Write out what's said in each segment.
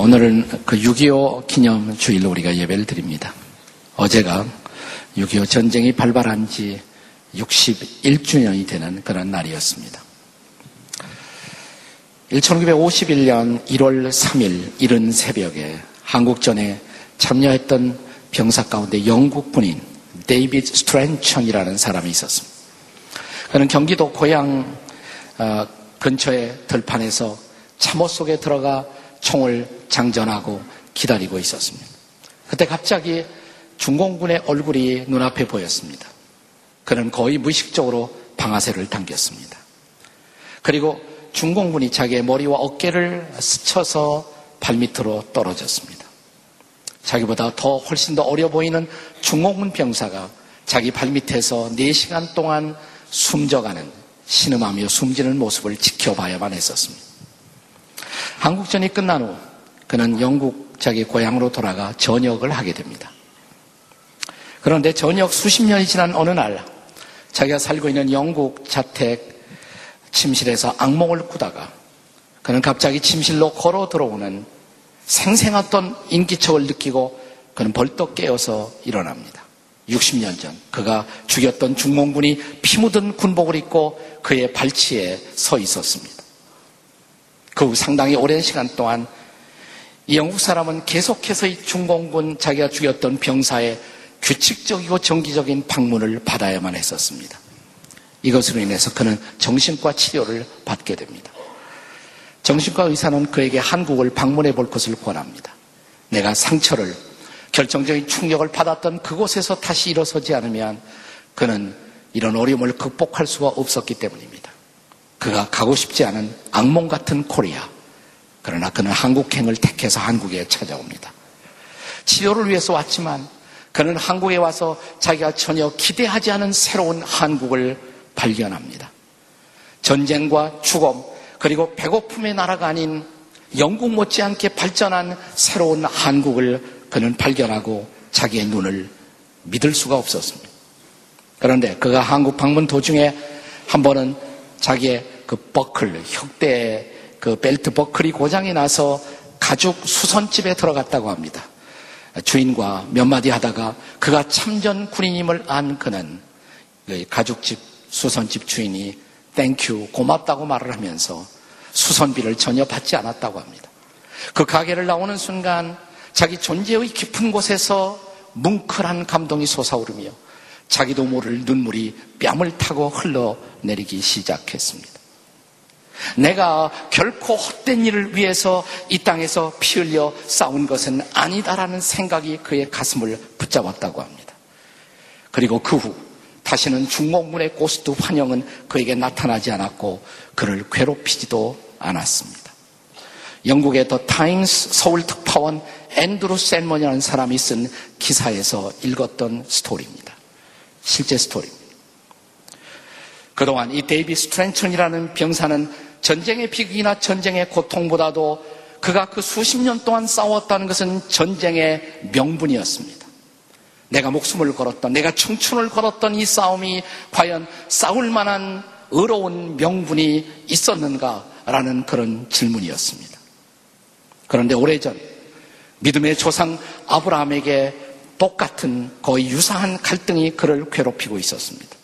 오늘은 그 6.25 기념 주일로 우리가 예배를 드립니다. 어제가 6.25 전쟁이 발발한 지 61주년이 되는 그런 날이었습니다. 1951년 1월 3일 이른 새벽에 한국전에 참여했던 병사 가운데 영국 군인 데이비드 스트랜천이라는 사람이 있었습니다. 그는 경기도 고양 어, 근처의 들판에서 참호 속에 들어가 총을 장전하고 기다리고 있었습니다. 그때 갑자기 중공군의 얼굴이 눈앞에 보였습니다. 그는 거의 무의식적으로 방아쇠를 당겼습니다. 그리고 중공군이 자기의 머리와 어깨를 스쳐서 발밑으로 떨어졌습니다. 자기보다 더 훨씬 더 어려 보이는 중공군 병사가 자기 발밑에서 4시간 동안 숨져가는 신음하며 숨지는 모습을 지켜봐야만 했었습니다. 한국전이 끝난 후 그는 영국 자기 고향으로 돌아가 전역을 하게 됩니다. 그런데 전역 수십 년이 지난 어느 날 자기가 살고 있는 영국 자택 침실에서 악몽을 꾸다가 그는 갑자기 침실로 걸어 들어오는 생생했던 인기척을 느끼고 그는 벌떡 깨어서 일어납니다. 60년 전 그가 죽였던 중공군이 피 묻은 군복을 입고 그의 발치에 서 있었습니다. 그후 상당히 오랜 시간 동안 이 영국 사람은 계속해서 이 중공군 자기가 죽였던 병사의 규칙적이고 정기적인 방문을 받아야만 했었습니다. 이것으로 인해서 그는 정신과 치료를 받게 됩니다. 정신과 의사는 그에게 한국을 방문해 볼 것을 권합니다. 내가 상처를 결정적인 충격을 받았던 그곳에서 다시 일어서지 않으면 그는 이런 어려움을 극복할 수가 없었기 때문입니다. 그가 가고 싶지 않은 악몽 같은 코리아. 그러나 그는 한국행을 택해서 한국에 찾아옵니다. 치료를 위해서 왔지만 그는 한국에 와서 자기가 전혀 기대하지 않은 새로운 한국을 발견합니다. 전쟁과 죽음, 그리고 배고픔의 나라가 아닌 영국 못지않게 발전한 새로운 한국을 그는 발견하고 자기의 눈을 믿을 수가 없었습니다. 그런데 그가 한국 방문 도중에 한 번은 자기의 그 버클, 혁대 그 벨트 버클이 고장이 나서 가죽 수선집에 들어갔다고 합니다. 주인과 몇 마디 하다가 그가 참전 군인임을 안 그는 그 가죽집 수선집 주인이 thank you 고맙다고 말을 하면서 수선비를 전혀 받지 않았다고 합니다. 그 가게를 나오는 순간 자기 존재의 깊은 곳에서 뭉클한 감동이 솟아오르며 자기도 모를 눈물이 뺨을 타고 흘러내리기 시작했습니다. 내가 결코 헛된 일을 위해서 이 땅에서 피 흘려 싸운 것은 아니다라는 생각이 그의 가슴을 붙잡았다고 합니다. 그리고 그 후 다시는 중공군의 ghost 환영은 그에게 나타나지 않았고 그를 괴롭히지도 않았습니다. 영국의 더 타임스 서울 특파원 앤드루 샌먼이라는 사람이 쓴 기사에서 읽었던 스토리입니다. 실제 스토리입니다. 그동안 이 데이비 스트랜천이라는 병사는 전쟁의 비극이나 전쟁의 고통보다도 그가 그 수십 년 동안 싸웠다는 것은 전쟁의 명분이었습니다. 내가 목숨을 걸었던, 내가 청춘을 걸었던 이 싸움이 과연 싸울 만한 의로운 명분이 있었는가라는 그런 질문이었습니다. 그런데 오래전 믿음의 조상 아브라함에게 똑같은 거의 유사한 갈등이 그를 괴롭히고 있었습니다.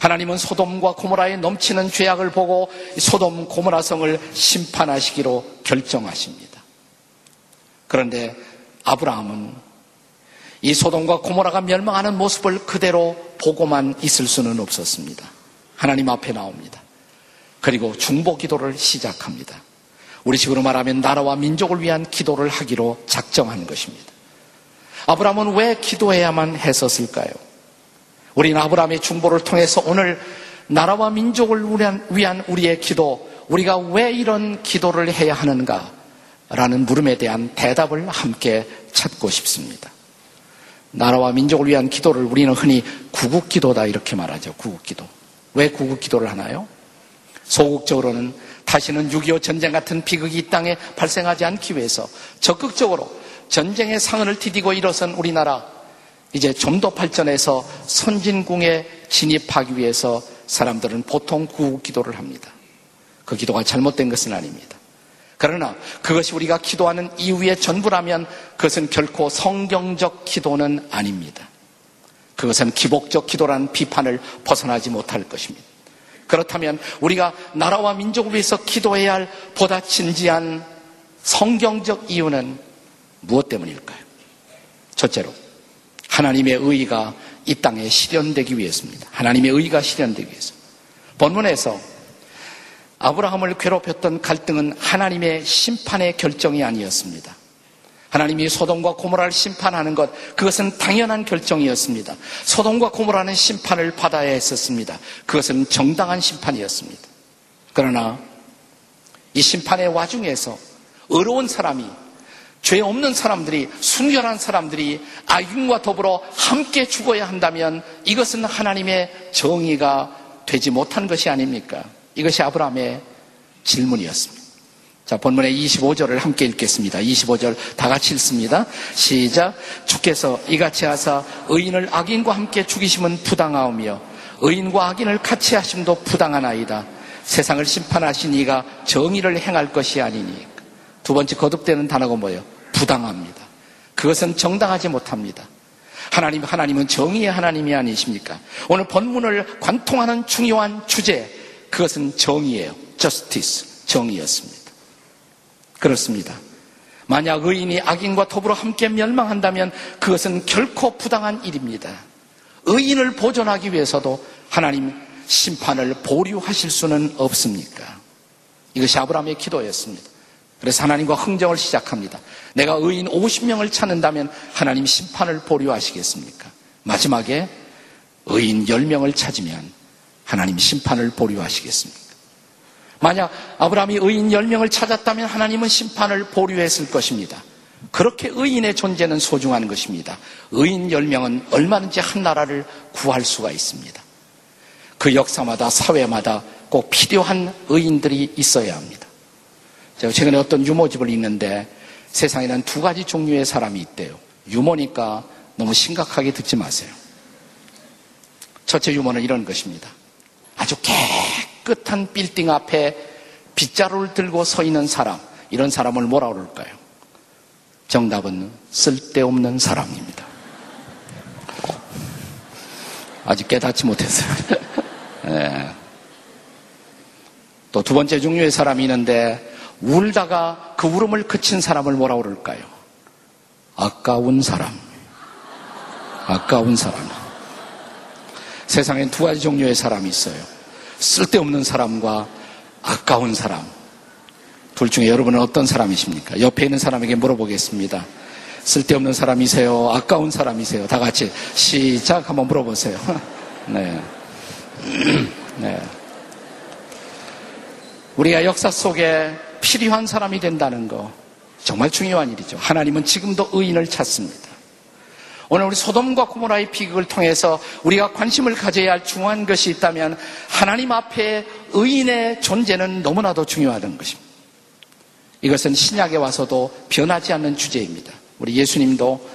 하나님은 소돔과 고모라의 넘치는 죄악을 보고 소돔 고모라성을 심판하시기로 결정하십니다. 그런데 아브라함은 이 소돔과 고모라가 멸망하는 모습을 그대로 보고만 있을 수는 없었습니다. 하나님 앞에 나옵니다. 그리고 중보 기도를 시작합니다. 우리 식으로 말하면 나라와 민족을 위한 기도를 하기로 작정한 것입니다. 아브라함은 왜 기도해야만 했었을까요? 우리는 아브라함의 중보를 통해서 오늘 나라와 민족을 위한 우리의 기도, 우리가 왜 이런 기도를 해야 하는가? 라는 물음에 대한 대답을 함께 찾고 싶습니다. 나라와 민족을 위한 기도를 우리는 흔히 구국 기도다 이렇게 말하죠. 구국 기도. 왜 구국 기도를 하나요? 소극적으로는 다시는 6.25 전쟁 같은 비극이 이 땅에 발생하지 않기 위해서 적극적으로 전쟁의 상흔을 디디고 일어선 우리나라 이제 좀 더 발전해서 선진궁에 진입하기 위해서 사람들은 보통 구국 기도를 합니다. 그 기도가 잘못된 것은 아닙니다. 그러나 그것이 우리가 기도하는 이후의 전부라면 그것은 결코 성경적 기도는 아닙니다. 그것은 기복적 기도라는 비판을 벗어나지 못할 것입니다. 그렇다면 우리가 나라와 민족을 위해서 기도해야 할 보다 진지한 성경적 이유는 무엇 때문일까요? 첫째로 하나님의 의의가 이 땅에 실현되기 위해서입니다. 하나님의 의의가 실현되기 위해서. 본문에서 아브라함을 괴롭혔던 갈등은 하나님의 심판의 결정이 아니었습니다. 하나님이 소돔과 고모라를 심판하는 것, 그것은 당연한 결정이었습니다. 소돔과 고모라는 심판을 받아야 했었습니다. 그것은 정당한 심판이었습니다. 그러나 이 심판의 와중에서 어려운 사람이 죄 없는 사람들이 순결한 사람들이 악인과 더불어 함께 죽어야 한다면 이것은 하나님의 정의가 되지 못한 것이 아닙니까? 이것이 아브라함의 질문이었습니다. 자, 본문의 25절을 함께 읽겠습니다. 25절 다 같이 읽습니다. 시작. 주께서 이같이 하사 의인을 악인과 함께 죽이심은 부당하오며 의인과 악인을 같이 하심도 부당하나이다. 세상을 심판하신 이가 정의를 행할 것이 아니니. 두 번째 거듭되는 단어가 뭐예요? 부당합니다. 그것은 정당하지 못합니다. 하나님, 하나님은 정의의 하나님이 아니십니까? 오늘 본문을 관통하는 중요한 주제, 그것은 정의예요. justice, 정의였습니다. 그렇습니다. 만약 의인이 악인과 더불어 함께 멸망한다면 그것은 결코 부당한 일입니다. 의인을 보존하기 위해서도 하나님 심판을 보류하실 수는 없습니까? 이것이 아브라함의 기도였습니다. 그래서 하나님과 흥정을 시작합니다. 내가 의인 50명을 찾는다면 하나님 심판을 보류하시겠습니까? 마지막에 의인 10명을 찾으면 하나님 심판을 보류하시겠습니까? 만약 아브라함이 의인 10명을 찾았다면 하나님은 심판을 보류했을 것입니다. 그렇게 의인의 존재는 소중한 것입니다. 의인 10명은 얼마든지 한 나라를 구할 수가 있습니다. 그 역사마다 사회마다 꼭 필요한 의인들이 있어야 합니다. 제가 최근에 어떤 유모집을 읽는데 세상에 는 두 가지 종류의 사람이 있대요. 유모니까 너무 심각하게 듣지 마세요. 첫째 유모는 이런 것입니다. 아주 깨끗한 빌딩 앞에 빗자루를 들고 서 있는 사람, 이런 사람을 뭐라 그럴까요? 정답은 쓸데없는 사람입니다. 아직 깨닫지 못했어요. 네. 또두 번째 종류의 사람이 있는데 울다가 그 울음을 그친 사람을 뭐라 그럴까요? 아까운 사람. 아까운 사람. 세상엔 두 가지 종류의 사람이 있어요. 쓸데없는 사람과 아까운 사람. 둘 중에 여러분은 어떤 사람이십니까? 옆에 있는 사람에게 물어보겠습니다. 쓸데없는 사람이세요? 아까운 사람이세요? 다 같이 시작 한번 물어보세요. 네. 네. 우리가 역사 속에 필요한 사람이 된다는 거 정말 중요한 일이죠. 하나님은 지금도 의인을 찾습니다. 오늘 우리 소돔과 고모라의 비극을 통해서 우리가 관심을 가져야 할 중요한 것이 있다면 하나님 앞에 의인의 존재는 너무나도 중요하다는 것입니다. 이것은 신약에 와서도 변하지 않는 주제입니다. 우리 예수님도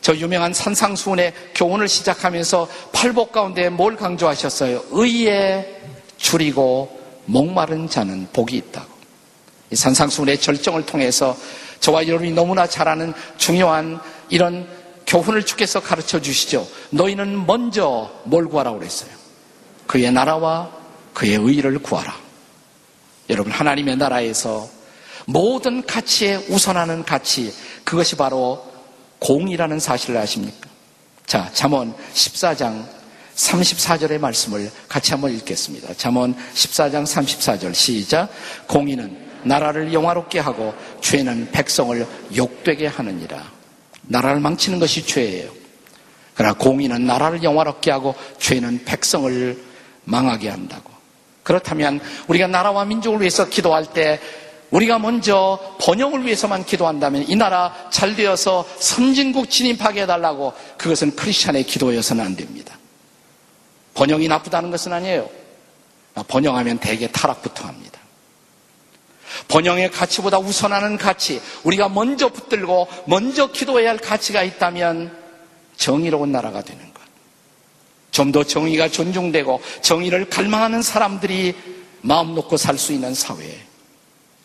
저 유명한 산상수훈의 교훈을 시작하면서 팔복 가운데 뭘 강조하셨어요? 의에 줄이고 목마른 자는 복이 있다고. 이 산상수훈의 절정을 통해서 저와 여러분이 너무나 잘 아는 중요한 이런 교훈을 주께서 가르쳐 주시죠. 너희는 먼저 뭘 구하라고 그랬어요? 그의 나라와 그의 의를 구하라. 여러분, 하나님의 나라에서 모든 가치에 우선하는 가치, 그것이 바로 공이라는 사실을 아십니까? 자, 잠언 14장 34절의 말씀을 같이 한번 읽겠습니다. 잠언 14장 34절 시작. 공의는 나라를 영화롭게 하고 죄는 백성을 욕되게 하느니라. 나라를 망치는 것이 죄예요. 그러나 공의는 나라를 영화롭게 하고 죄는 백성을 망하게 한다고. 그렇다면 우리가 나라와 민족을 위해서 기도할 때 우리가 먼저 번영을 위해서만 기도한다면 이 나라 잘 되어서 선진국 진입하게 해달라고 그것은 크리스찬의 기도여서는 안 됩니다. 번영이 나쁘다는 것은 아니에요. 번영하면 대개 타락부터 합니다. 번영의 가치보다 우선하는 가치, 우리가 먼저 붙들고 먼저 기도해야 할 가치가 있다면 정의로운 나라가 되는 것. 좀 더 정의가 존중되고 정의를 갈망하는 사람들이 마음 놓고 살 수 있는 사회.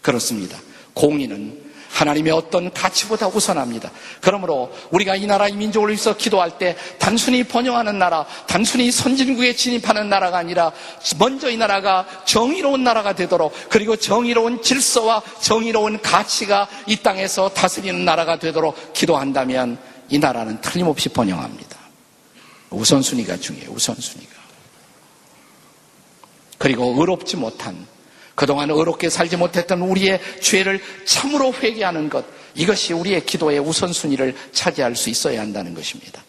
그렇습니다. 공의는 하나님의 어떤 가치보다 우선합니다. 그러므로 우리가 이 나라 이 민족을 위해서 기도할 때 단순히 번영하는 나라, 단순히 선진국에 진입하는 나라가 아니라 먼저 이 나라가 정의로운 나라가 되도록 그리고 정의로운 질서와 정의로운 가치가 이 땅에서 다스리는 나라가 되도록 기도한다면 이 나라는 틀림없이 번영합니다. 우선순위가 중요해요. 우선순위가. 그리고 의롭지 못한 그동안 의롭게 살지 못했던 우리의 죄를 참으로 회개하는 것, 이것이 우리의 기도의 우선순위를 차지할 수 있어야 한다는 것입니다.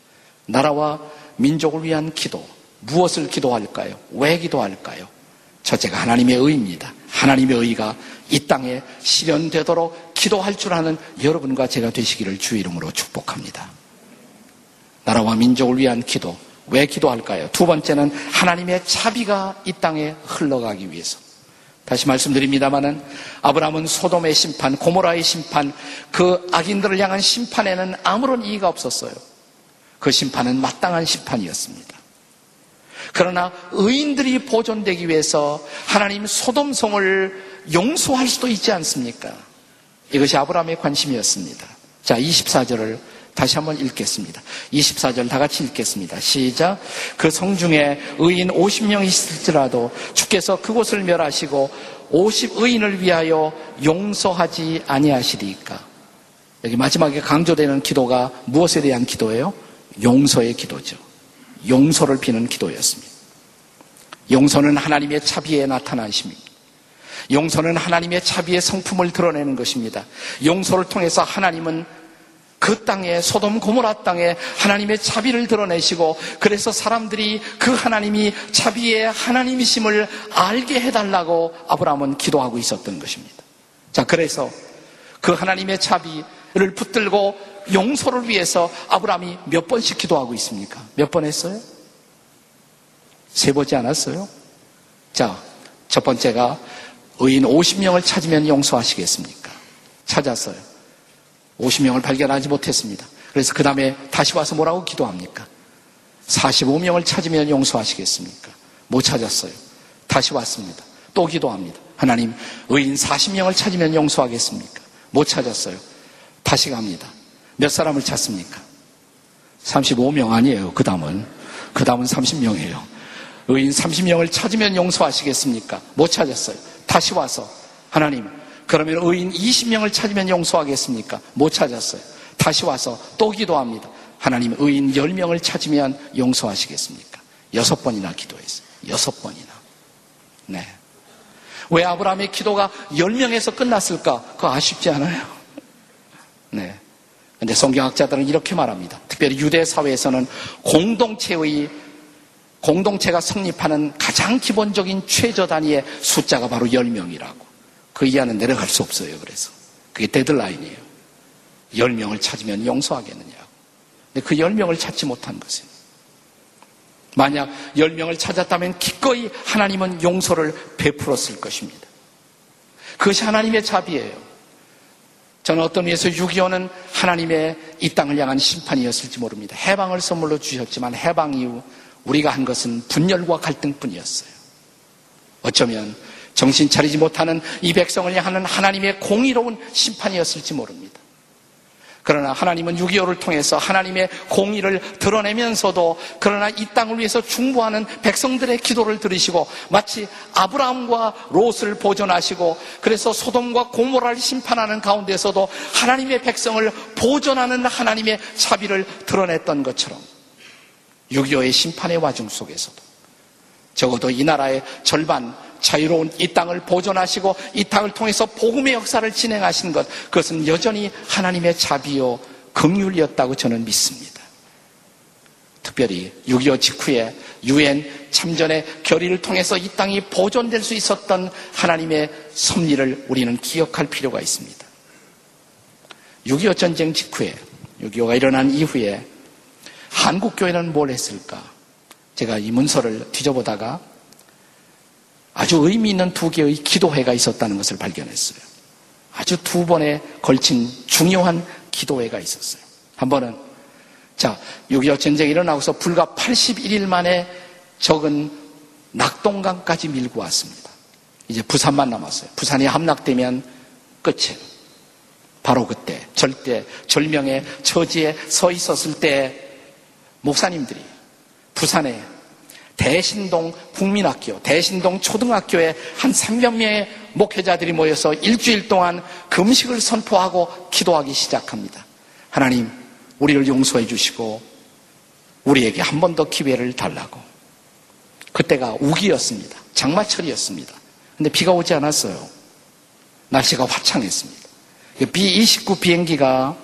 나라와 민족을 위한 기도, 무엇을 기도할까요? 왜 기도할까요? 첫째가 하나님의 의입니다. 하나님의 의가 이 땅에 실현되도록 기도할 줄 아는 여러분과 제가 되시기를 주 이름으로 축복합니다. 나라와 민족을 위한 기도, 왜 기도할까요? 두 번째는 하나님의 자비가 이 땅에 흘러가기 위해서. 다시 말씀드립니다마는 아브라함은 소돔의 심판, 고모라의 심판, 그 악인들을 향한 심판에는 아무런 이의가 없었어요. 그 심판은 마땅한 심판이었습니다. 그러나 의인들이 보존되기 위해서 하나님 소돔성을 용서할 수도 있지 않습니까? 이것이 아브라함의 관심이었습니다. 자, 24절을 다시 한번 읽겠습니다. 24절 다 같이 읽겠습니다. 시작. 그 성중에 의인 50명 있을지라도 주께서 그곳을 멸하시고 50 의인을 위하여 용서하지 아니하시리까. 여기 마지막에 강조되는 기도가 무엇에 대한 기도예요? 용서의 기도죠. 용서를 비는 기도였습니다. 용서는 하나님의 차비에 나타나십니다. 용서는 하나님의 차비의 성품을 드러내는 것입니다. 용서를 통해서 하나님은 그 땅에 소돔 고모라 땅에 하나님의 자비를 드러내시고 그래서 사람들이 그 하나님이 자비의 하나님이심을 알게 해달라고 아브라함은 기도하고 있었던 것입니다. 자 그래서 그 하나님의 자비를 붙들고 용서를 위해서 아브라함이 몇 번씩 기도하고 있습니까? 몇 번 했어요? 세 보지 않았어요? 자, 첫 번째가 의인 50명을 찾으면 용서하시겠습니까? 찾았어요. 50명을 발견하지 못했습니다. 그래서 그 다음에 다시 와서 뭐라고 기도합니까? 45명을 찾으면 용서하시겠습니까? 못 찾았어요. 다시 왔습니다. 또 기도합니다. 하나님, 의인 40명을 찾으면 용서하겠습니까? 못 찾았어요. 다시 갑니다. 몇 사람을 찾습니까? 35명 아니에요. 그 다음은. 그 다음은 30명이에요. 의인 30명을 찾으면 용서하시겠습니까? 못 찾았어요. 다시 와서 하나님 그러면 의인 20명을 찾으면 용서하겠습니까? 못 찾았어요. 다시 와서 또 기도합니다. 하나님 의인 10명을 찾으면 용서하시겠습니까? 여섯 번이나 기도했어요. 여섯 번이나. 네. 왜 아브라함의 기도가 10명에서 끝났을까? 그거 아쉽지 않아요? 네. 근데 성경학자들은 이렇게 말합니다. 특별히 유대 사회에서는 공동체의 공동체가 성립하는 가장 기본적인 최저 단위의 숫자가 바로 10명이라고. 그 이하는 내려갈 수 없어요. 그래서. 그게 데드라인이에요. 10명을 찾으면 용서하겠느냐고. 근데 그 10명을 찾지 못한 것은 만약 10명을 찾았다면 기꺼이 하나님은 용서를 베풀었을 것입니다. 그것이 하나님의 자비예요. 저는 어떤 의미에서 6.25는 하나님의 이 땅을 향한 심판이었을지 모릅니다. 해방을 선물로 주셨지만 해방 이후 우리가 한 것은 분열과 갈등뿐이었어요. 어쩌면 정신 차리지 못하는 이 백성을 향하는 하나님의 공의로운 심판이었을지 모릅니다. 그러나 하나님은 6.25를 통해서 하나님의 공의를 드러내면서도 그러나 이 땅을 위해서 중보하는 백성들의 기도를 들으시고 마치 아브라함과 롯을 보존하시고 그래서 소돔과 고모라를 심판하는 가운데서도 하나님의 백성을 보존하는 하나님의 자비를 드러냈던 것처럼 6.25의 심판의 와중 속에서도 적어도 이 나라의 절반 자유로운 이 땅을 보존하시고 이 땅을 통해서 복음의 역사를 진행하신 것 그것은 여전히 하나님의 자비요 긍휼이었다고 저는 믿습니다. 특별히 6.25 직후에 유엔 참전의 결의를 통해서 이 땅이 보존될 수 있었던 하나님의 섭리를 우리는 기억할 필요가 있습니다. 6.25 전쟁 직후에 6.25가 일어난 이후에 한국교회는 뭘 했을까? 제가 이 문서를 뒤져보다가 아주 의미 있는 두 개의 기도회가 있었다는 것을 발견했어요. 아주 두 번에 걸친 중요한 기도회가 있었어요. 한 번은 자, 6.25 전쟁이 일어나고서 불과 81일 만에 적은 낙동강까지 밀고 왔습니다. 이제 부산만 남았어요. 부산이 함락되면 끝이에요. 바로 그때 절대 절명의 처지에 서 있었을 때 목사님들이 부산에 대신동 국민학교, 대신동 초등학교에 한 300명의 목회자들이 모여서 일주일 동안 금식을 선포하고 기도하기 시작합니다. 하나님, 우리를 용서해 주시고 우리에게 한 번 더 기회를 달라고. 그때가 우기였습니다. 장마철이었습니다. 근데 비가 오지 않았어요. 날씨가 화창했습니다. B-29 비행기가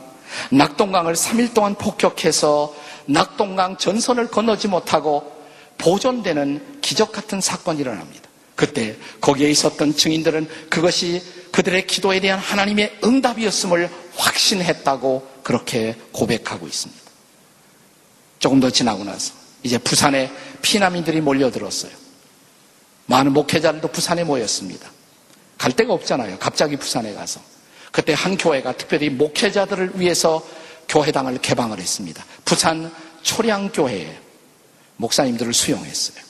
낙동강을 3일 동안 폭격해서 낙동강 전선을 건너지 못하고 보존되는 기적 같은 사건이 일어납니다. 그때 거기에 있었던 증인들은 그것이 그들의 기도에 대한 하나님의 응답이었음을 확신했다고 그렇게 고백하고 있습니다. 조금 더 지나고 나서 이제 부산에 피난민들이 몰려들었어요. 많은 목회자들도 부산에 모였습니다. 갈 데가 없잖아요. 갑자기 부산에 가서. 그때 한 교회가 특별히 목회자들을 위해서 교회당을 개방을 했습니다. 부산 초량교회에 목사님들을 수용했어요.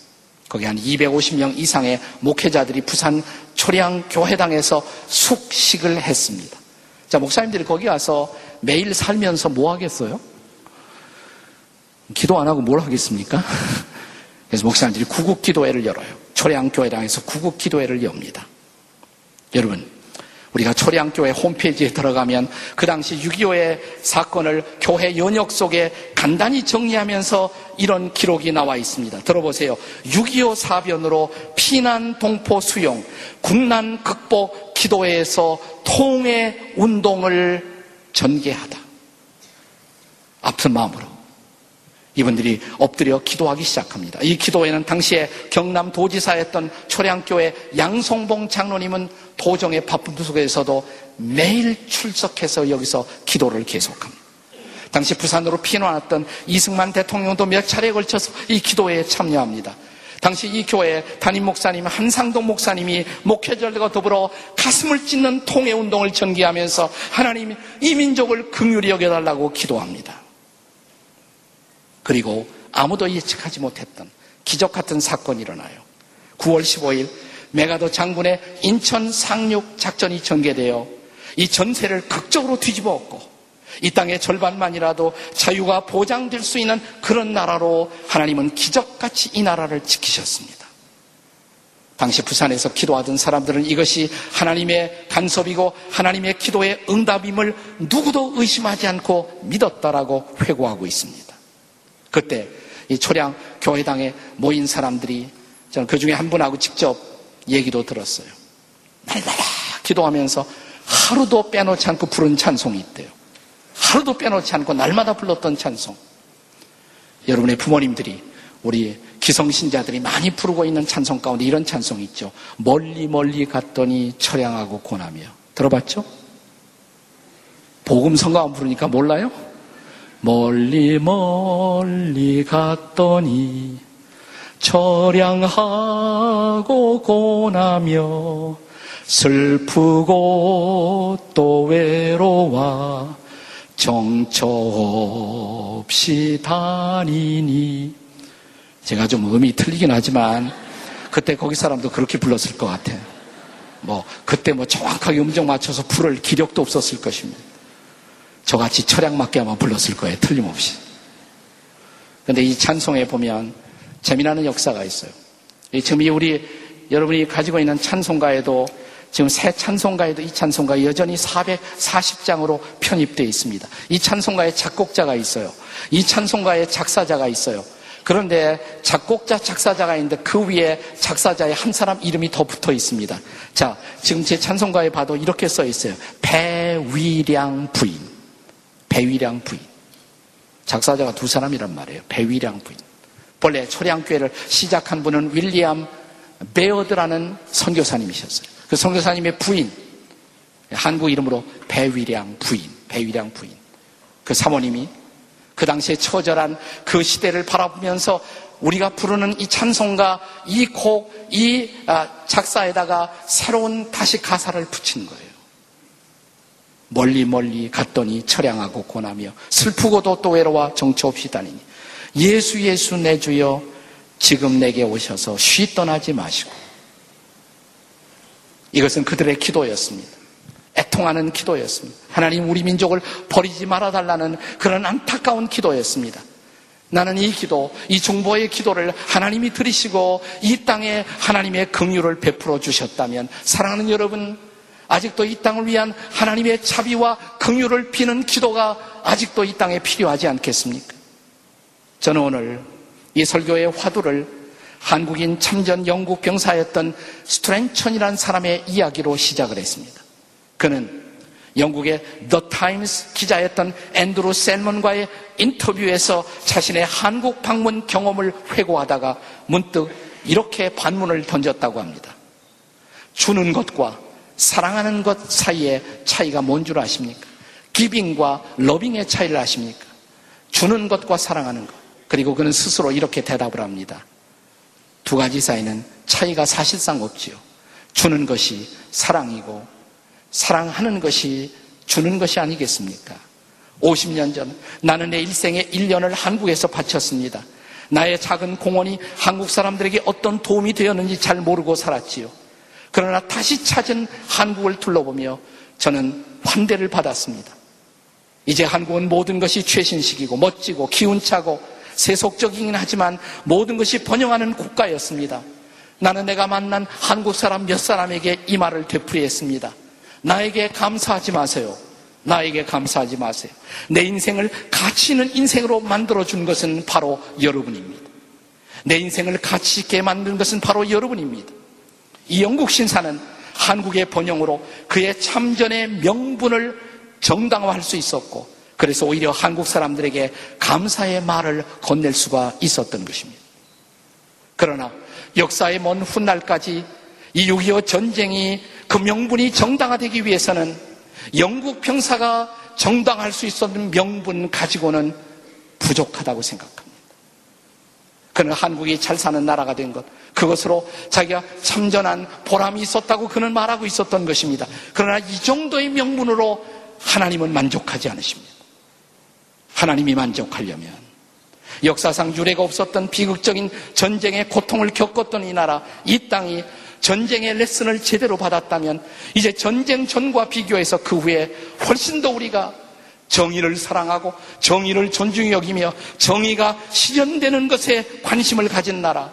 거기 한 250명 이상의 목회자들이 부산 초량 교회당에서 숙식을 했습니다. 자, 목사님들이 거기 가서 매일 살면서 뭐 하겠어요? 기도 안 하고 뭘 하겠습니까? 그래서 목사님들이 구국 기도회를 열어요. 초량 교회당에서 구국 기도회를 엽니다. 여러분, 우리가 초량교회 홈페이지에 들어가면 그 당시 6.25의 사건을 교회 연역 속에 간단히 정리하면서 이런 기록이 나와 있습니다. 들어보세요. 6.25 사변으로 피난 동포 수용, 국난 극복 기도회에서 통해 운동을 전개하다. 아픈 마음으로. 이분들이 엎드려 기도하기 시작합니다. 이 기도회는 당시에 경남 도지사였던 초량교회 양송봉 장로님은 도정의 바쁜 속에서도 매일 출석해서 여기서 기도를 계속합니다. 당시 부산으로 피난왔던 이승만 대통령도 몇 차례에 걸쳐서 이 기도회에 참여합니다. 당시 이 교회 담임 목사님 한상동 목사님이 목회자들과 더불어 가슴을 찢는 통해 운동을 전개하면서 하나님 이 민족을 긍휼히 여겨달라고 기도합니다. 그리고 아무도 예측하지 못했던 기적 같은 사건이 일어나요. 9월 15일 메가더 장군의 인천 상륙 작전이 전개되어 이 전세를 극적으로 뒤집어 엎고 이 땅의 절반만이라도 자유가 보장될 수 있는 그런 나라로 하나님은 기적같이 이 나라를 지키셨습니다. 당시 부산에서 기도하던 사람들은 이것이 하나님의 간섭이고 하나님의 기도의 응답임을 누구도 의심하지 않고 믿었다라고 회고하고 있습니다. 그때 이 초량 교회당에 모인 사람들이 저는 그 중에 한 분하고 직접 얘기도 들었어요. 날마다 기도하면서 하루도 빼놓지 않고 부른 찬송이 있대요. 하루도 빼놓지 않고 날마다 불렀던 찬송. 여러분의 부모님들이 우리 기성신자들이 많이 부르고 있는 찬송 가운데 이런 찬송이 있죠. 멀리 멀리 갔더니 처량하고 고나며. 들어봤죠? 복음성가 부르니까 몰라요? 멀리 멀리 갔더니 처량하고 고나며 슬프고 또 외로워 정처 없이 다니니 제가 좀 음이 틀리긴 하지만 그때 거기 사람도 그렇게 불렀을 것 같아요. 뭐 그때 뭐 정확하게 음정 맞춰서 부를 기력도 없었을 것입니다. 저같이 철양 맞게 아마 불렀을 거예요. 틀림없이. 근데 이 찬송에 보면 재미나는 역사가 있어요. 지금 이 우리 여러분이 가지고 있는 찬송가에도 지금 새 찬송가에도 이 찬송가 여전히 440장으로 편입되어 있습니다. 이 찬송가에 작곡자가 있어요. 이 찬송가에 작사자가 있어요. 그런데 작곡자, 작사자가 있는데 그 위에 작사자의 한 사람 이름이 더 붙어 있습니다. 자, 지금 제 찬송가에 봐도 이렇게 써 있어요. 배위량 부인. 배위량 부인. 작사자가 두 사람이란 말이에요. 배위량 부인. 본래 초량교회를 시작한 분은 윌리엄 베어드라는 선교사님이셨어요. 그 선교사님의 부인, 한국 이름으로 배위량 부인, 배위량 부인. 그 사모님이 그 당시에 처절한 그 시대를 바라보면서 우리가 부르는 이 찬송가, 이 곡, 이 아, 작사에다가 새로운 다시 가사를 붙인 거예요. 멀리 멀리 갔더니 처량하고 곤하며 슬프고도 또 외로워 정처 없이 다니니 예수 예수 내 주여 지금 내게 오셔서 쉬 떠나지 마시고 이것은 그들의 기도였습니다. 애통하는 기도였습니다. 하나님 우리 민족을 버리지 말아달라는 그런 안타까운 기도였습니다. 나는 이 기도, 이 중보의 기도를 하나님이 들으시고 이 땅에 하나님의 긍휼을 베풀어 주셨다면 사랑하는 여러분 아직도 이 땅을 위한 하나님의 자비와 긍휼을 비는 기도가 아직도 이 땅에 필요하지 않겠습니까? 저는 오늘 이 설교의 화두를 한국인 참전 영국 병사였던 스트랜천이라는 사람의 이야기로 시작을 했습니다. 그는 영국의 The Times 기자였던 앤드루 셀먼과의 인터뷰에서 자신의 한국 방문 경험을 회고하다가 문득 이렇게 반문을 던졌다고 합니다. 주는 것과 사랑하는 것 사이의 차이가 뭔 줄 아십니까? 기빙과 러빙의 차이를 아십니까? 주는 것과 사랑하는 것. 그리고 그는 스스로 이렇게 대답을 합니다. 두 가지 사이는 차이가 사실상 없지요. 주는 것이 사랑이고 사랑하는 것이 주는 것이 아니겠습니까? 50년 전 나는 내 일생의 1년을 한국에서 바쳤습니다. 나의 작은 공원이 한국 사람들에게 어떤 도움이 되었는지 잘 모르고 살았지요. 그러나 다시 찾은 한국을 둘러보며 저는 환대를 받았습니다. 이제 한국은 모든 것이 최신식이고 멋지고 기운차고 세속적이긴 하지만 모든 것이 번영하는 국가였습니다. 나는 내가 만난 한국 사람 몇 사람에게 이 말을 되풀이했습니다. 나에게 감사하지 마세요. 나에게 감사하지 마세요. 내 인생을 가치 있는 인생으로 만들어준 것은 바로 여러분입니다. 내 인생을 가치 있게 만든 것은 바로 여러분입니다. 이 영국 신사는 한국의 번영으로 그의 참전의 명분을 정당화할 수 있었고 그래서 오히려 한국 사람들에게 감사의 말을 건넬 수가 있었던 것입니다. 그러나 역사의 먼 훗날까지 이 6.25 전쟁이 그 명분이 정당화되기 위해서는 영국 병사가 정당할 수 있었는 명분 가지고는 부족하다고 생각합니다. 그는 한국이 잘 사는 나라가 된 것, 그것으로 자기가 참전한 보람이 있었다고 그는 말하고 있었던 것입니다. 그러나 이 정도의 명분으로 하나님은 만족하지 않으십니다. 하나님이 만족하려면 역사상 유례가 없었던 비극적인 전쟁의 고통을 겪었던 이 나라, 이 땅이 전쟁의 레슨을 제대로 받았다면 이제 전쟁 전과 비교해서 그 후에 훨씬 더 우리가 정의를 사랑하고 정의를 존중히 여기며 정의가 실현되는 것에 관심을 가진 나라.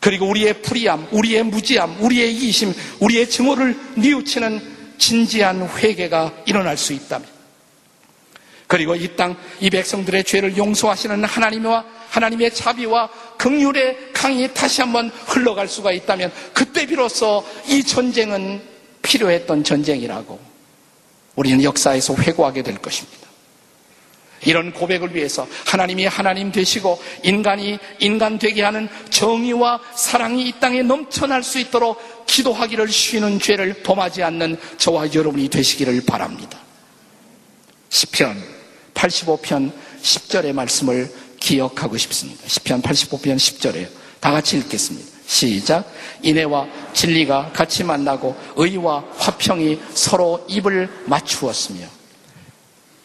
그리고 우리의 불의함, 우리의 무지함, 우리의 이심, 우리의 증오를 뉘우치는 진지한 회개가 일어날 수 있다면. 그리고 이 땅, 이 백성들의 죄를 용서하시는 하나님과 하나님의 자비와 긍휼의 강이 다시 한번 흘러갈 수가 있다면 그때 비로소 이 전쟁은 필요했던 전쟁이라고 우리는 역사에서 회고하게 될 것입니다. 이런 고백을 위해서 하나님이 하나님 되시고 인간이 인간 되게 하는 정의와 사랑이 이 땅에 넘쳐날 수 있도록 기도하기를 쉬는 죄를 범하지 않는 저와 여러분이 되시기를 바랍니다. 시편 85편 10절의 말씀을 기억하고 싶습니다. 10편 85편 10절에요. 다 같이 읽겠습니다. 시작. 인애와 진리가 같이 만나고 의와 화평이 서로 입을 맞추었으며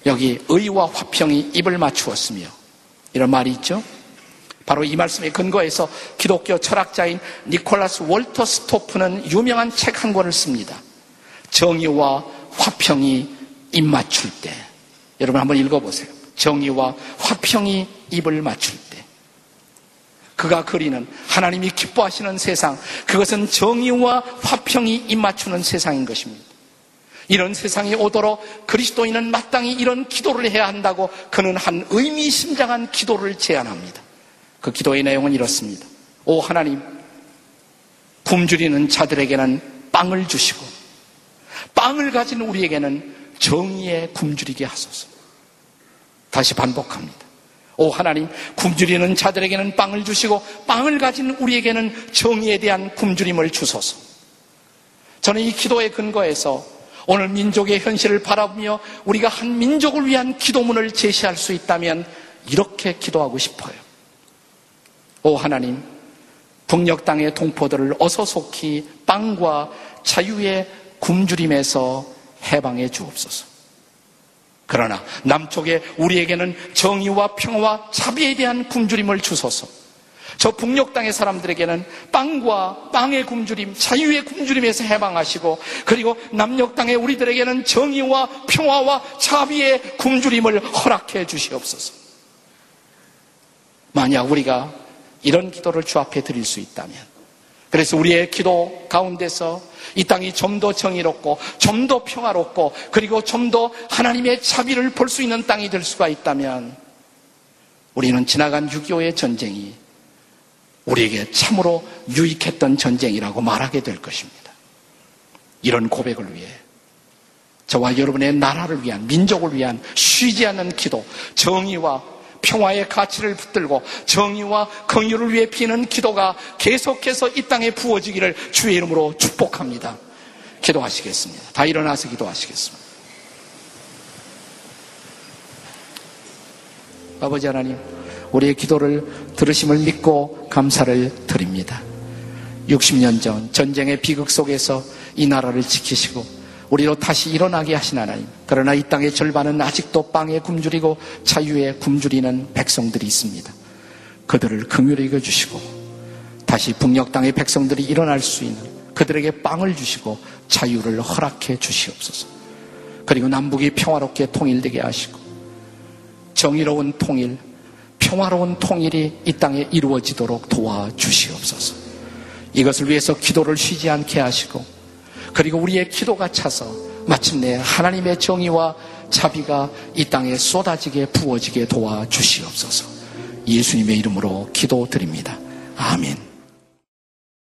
여기 의와 화평이 입을 맞추었으며 이런 말이 있죠. 바로 이 말씀에 근거해서 기독교 철학자인 니콜라스 월터 스토프는 유명한 책 한 권을 씁니다. 정의와 화평이 입 맞출 때. 여러분 한번 읽어보세요. 정의와 화평이 입을 맞출 때. 그가 그리는 하나님이 기뻐하시는 세상, 그것은 정의와 화평이 입 맞추는 세상인 것입니다. 이런 세상이 오도록 그리스도인은 마땅히 이런 기도를 해야 한다고 그는 한 의미심장한 기도를 제안합니다. 그 기도의 내용은 이렇습니다. 오 하나님, 굶주리는 자들에게는 빵을 주시고, 빵을 가진 우리에게는 정의에 굶주리게 하소서. 다시 반복합니다. 오 하나님, 굶주리는 자들에게는 빵을 주시고 빵을 가진 우리에게는 정의에 대한 굶주림을 주소서. 저는 이 기도의 근거에서 오늘 민족의 현실을 바라보며 우리가 한 민족을 위한 기도문을 제시할 수 있다면 이렇게 기도하고 싶어요. 오 하나님, 북녘 땅의 동포들을 어서 속히 빵과 자유의 굶주림에서 해방해 주옵소서. 그러나 남쪽에 우리에게는 정의와 평화와 자비에 대한 굶주림을 주소서. 저 북녘 땅의 사람들에게는 빵과 빵의 굶주림, 자유의 굶주림에서 해방하시고 그리고 남녘 땅의 우리들에게는 정의와 평화와 자비의 굶주림을 허락해 주시옵소서. 만약 우리가 이런 기도를 주 앞에 드릴 수 있다면 그래서 우리의 기도 가운데서 이 땅이 좀 더 정의롭고 좀 더 평화롭고 그리고 좀 더 하나님의 자비를 볼 수 있는 땅이 될 수가 있다면 우리는 지나간 6.25의 전쟁이 우리에게 참으로 유익했던 전쟁이라고 말하게 될 것입니다. 이런 고백을 위해 저와 여러분의 나라를 위한 민족을 위한 쉬지 않는 기도, 정의와 평화의 가치를 붙들고 정의와 긍휼을 위해 피는 기도가 계속해서 이 땅에 부어지기를 주의 이름으로 축복합니다. 기도하시겠습니다. 다 일어나서 기도하시겠습니다. 아버지 하나님, 우리의 기도를 들으심을 믿고 감사를 드립니다. 60년 전 전쟁의 비극 속에서 이 나라를 지키시고 우리로 다시 일어나게 하신 하나님. 그러나 이 땅의 절반은 아직도 빵에 굶주리고 자유에 굶주리는 백성들이 있습니다. 그들을 긍휼히 여겨 주시고 다시 북녘 땅의 백성들이 일어날 수 있는 그들에게 빵을 주시고 자유를 허락해 주시옵소서. 그리고 남북이 평화롭게 통일되게 하시고 정의로운 통일, 평화로운 통일이 이 땅에 이루어지도록 도와주시옵소서. 이것을 위해서 기도를 쉬지 않게 하시고, 그리고 우리의 기도가 차서 마침내 하나님의 정의와 자비가 이 땅에 쏟아지게 부어지게 도와주시옵소서. 예수님의 이름으로 기도드립니다. 아멘.